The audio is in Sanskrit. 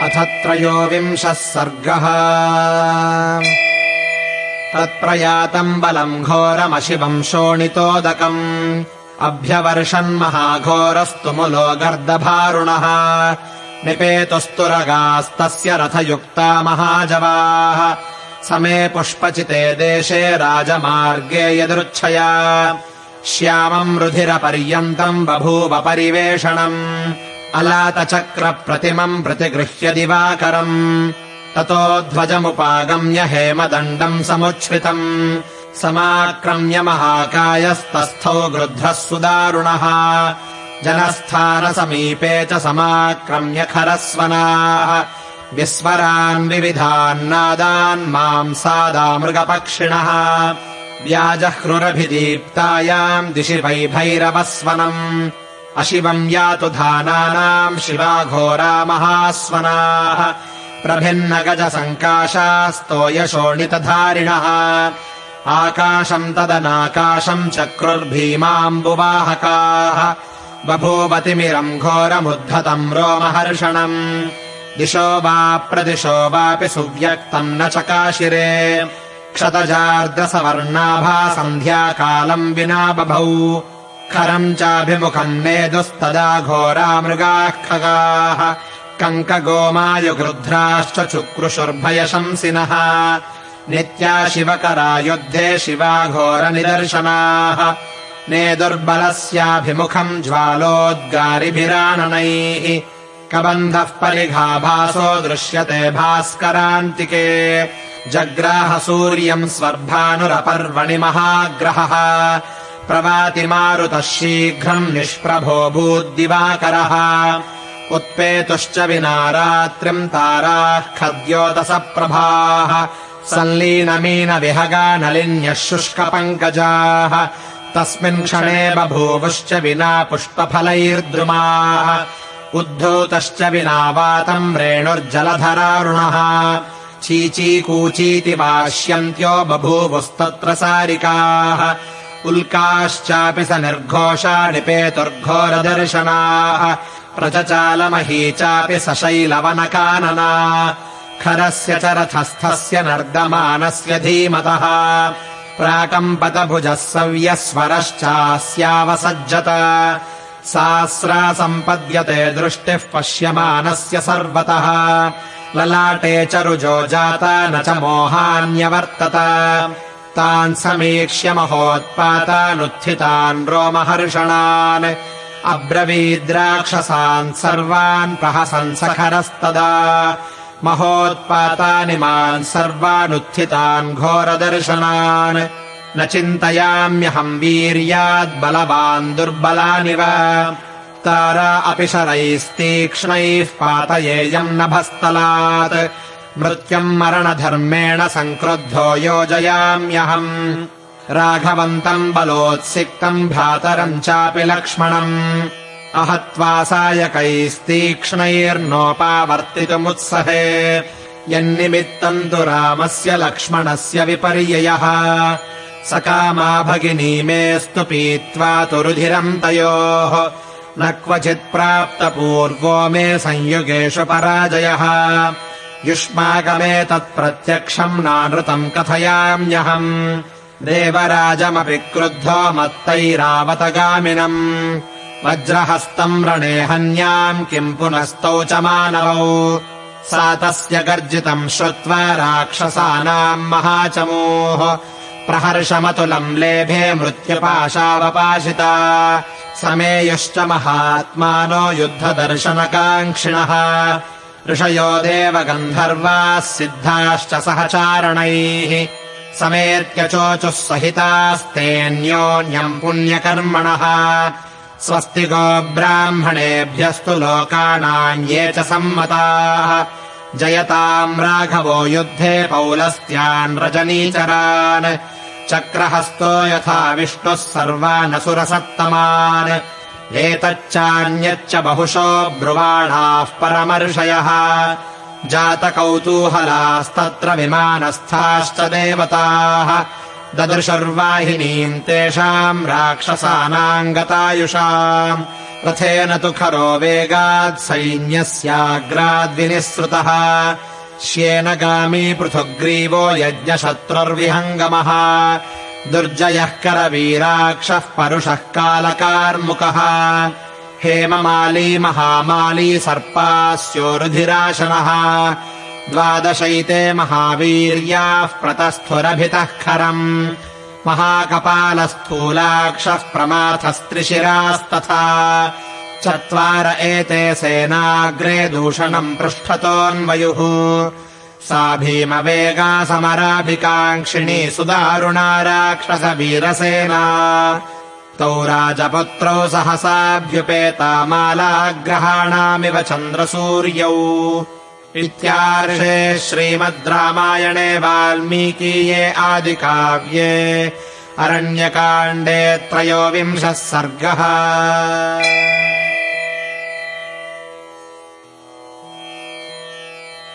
अथ त्रयोविंशः सर्गः। तत्प्रयातम् बलम् घोरमशिवम् शोणितोदकम्। अभ्यवर्षन्महाघोरस्तु मुलो गर्दभारुणः। निपेतुस्तुरगास्तस्य रथयुक्ता महाजवाः। समे पुष्पचिते देशे राजमार्गे यदृच्छया श्यामम् रुधिरपर्यन्तम् बभूव परिवेषणम् अलातचक्रप्रतिमम् प्रतिगृह्य दिवाकरम्। ततो ध्वजमुपागम्य हेमदण्डम् समुच्छ्रितम्। समाक्रम्य महाकायस्तस्थौ गृध्रः सुदारुणः। जनस्थानसमीपे च समाक्रम्य खरस्वनाः। विस्वरान् विविधान्नादान् मांसादामृगपक्षिणः व्याजह्रुरभिदीप्तायाम् दिशि वैभैरवस्वनम् अशिवम् यातु धानानाम् शिवाघोरा महास्वनाः प्रभिन्नगजसङ्काशास्तोयशोणितधारिणः आकाशम् तदनाकाशम् चक्रुर्भीमाम्बुवाहकाः। बभूवतिमिरम् घोरमुद्धतम् रोमहर्षणम्। दिशो वा प्रदिशो वापि सुव्यक्तम् न चकाशिरे। क्षतजार्द्रसवर्णाभा सन्ध्याकालम् विना बभौ खरम् चाभिमुखम् नेदुस्तदा घोरा मृगाः खगाः। कङ्कगोमायुगृध्राश्च चुक्रुषुर्भयशंसिनः नित्या शिवकरा युद्धे शिवा घोरनिदर्शनाः। नेदुर्बलस्याभिमुखम् ज्वालोद्गारिभिराननैः। कबन्धः परिघाभासो दृश्यते भास्करान्तिके। जग्राह सूर्यम् स्वर्भानुरपर्वणि महाग्रहः प्रवाति मारुतः शीघ्रम् निष्प्रभो भूद्दिवाकरः। उत्पेतुश्च विना रात्रिम् ताराः खद्योतसप्रभाः। संलीनमीनविहगा नलिन्यः शुष्कपङ्कजाः। तस्मिन् क्षणे बभूवुश्च विना पुष्पफलैर्द्रुमाः। उद्धूतश्च विना वातम् रेणुर्जलधरारुणः। चीचीकूचीति वाश्यन्त्यो बभूवुस्तत्र सारिकाः उल्काश्चापि स निर्घोषा निपेतुर्घोरदर्शनाः। प्रचचालमही चापि सशैलवनकानना खरस्य च रथस्थस्य नर्दमानस्य धीमतः। प्राकम्पतभुजः सव्यस्वरश्चास्यावसज्जत सास्रा सम्पद्यते दृष्टिः पश्यमानस्य सर्वतः। ललाटे च रुजो जाता न च मोहान्यवर्तत तान् समीक्ष्य महोत्पातानुत्थितान् रोमहर्षणान्। अब्रवीद्राक्षसान् सर्वान् प्रहसंसखरस्तदा महोत्पातानि मान् सर्वानुत्थितान् घोरदर्शनान्। न चिन्तयाम्यहम् वीर्याद्बलवान् दुर्बलानि वा। तारा अपि शरैस्तीक्ष्णैः पातयेयम् नभस्तलात् मृत्युम् मरणधर्मेण सङ्क्रुद्धो योजयाम्यहम्। राघवन्तम् बलोत्सिक्तम् भ्रातरम् चापि लक्ष्मणम्। अहत्वा सायकैस्तीक्ष्णैर्नोपावर्तितुमुत्सहे यन्निमित्तम् तु रामस्य लक्ष्मणस्य विपर्ययः। स कामा भगिनी मेऽस्तु पीत्वा तु रुधिरम् तयोः। न क्वचित्प्राप्तपूर्वो मे संयुगेषु पराजयः युष्माकमे तत्प्रत्यक्षम् नानृतम् कथयाम्यहम्। देवराजमपि क्रुद्धो मत्तैरावतगामिनम्। वज्रहस्तम् रणे हन्याम् किम् पुनस्तौ च मानवौ। सा तस्य गर्जितम् श्रुत्वा राक्षसानाम् महाचमूः। प्रहर्षमतुलम् लेभे मृत्युपाशावपाशिता। समेयुश्च महात्मानो युद्धदर्शनकाङ्क्षिणः ऋषयो देवगन्धर्वाः सिद्धाश्च सहचारणैः समेत्य चोचुः सहितास्तेऽन्योन्यम् पुण्यकर्मणः स्वस्ति गो ब्राह्मणेभ्यस्तु लोकानाम् ये च सम्मताः। जयताम् राघवो युद्धे पौलस्त्यान् रजनीचरान्। चक्रहस्तो यथा विष्णुः सर्वानसुरसत्तमान् एतच्चान्यच्च बहुशो ब्रुवाणाः परमर्षयः। जातकौतूहलास्तत्र विमानस्थाश्च देवताः। ददृशुर्वाहिनीम् तेषाम् राक्षसानाम् गतायुषाम् रथेन तु खरो वेगात् सैन्यस्याग्राद्विनिःसृतः। श्येनगामी पृथुग्रीवो यज्ञशत्रुर्विहङ्गमः दुर्जयः करवीराक्षः परुषः कालकार्मुकः। हेममाली महामाली सर्पास्योरुधिराशनः। द्वादशैते महावीर्याः प्रतस्थुरभितः खरम्। महाकपालस्थूलाक्षः प्रमाथस्त्रिशिरास्तथा। चत्वार एते सेनाग्रे दूषणम् पृष्ठतोऽन्वयुः सा भीमवेगा समराभिकाङ्क्षिणी सुदारुणा राक्षसवीरसेना। तौ राजपुत्रौ सहसाभ्युपेता मालाग्रहाणामिव चन्द्रसूर्यौ। इत्यार्षे श्रीमद् रामायणे वाल्मीकीये आदिकाव्ये अरण्यकाण्डे त्रयोविंशः सर्गः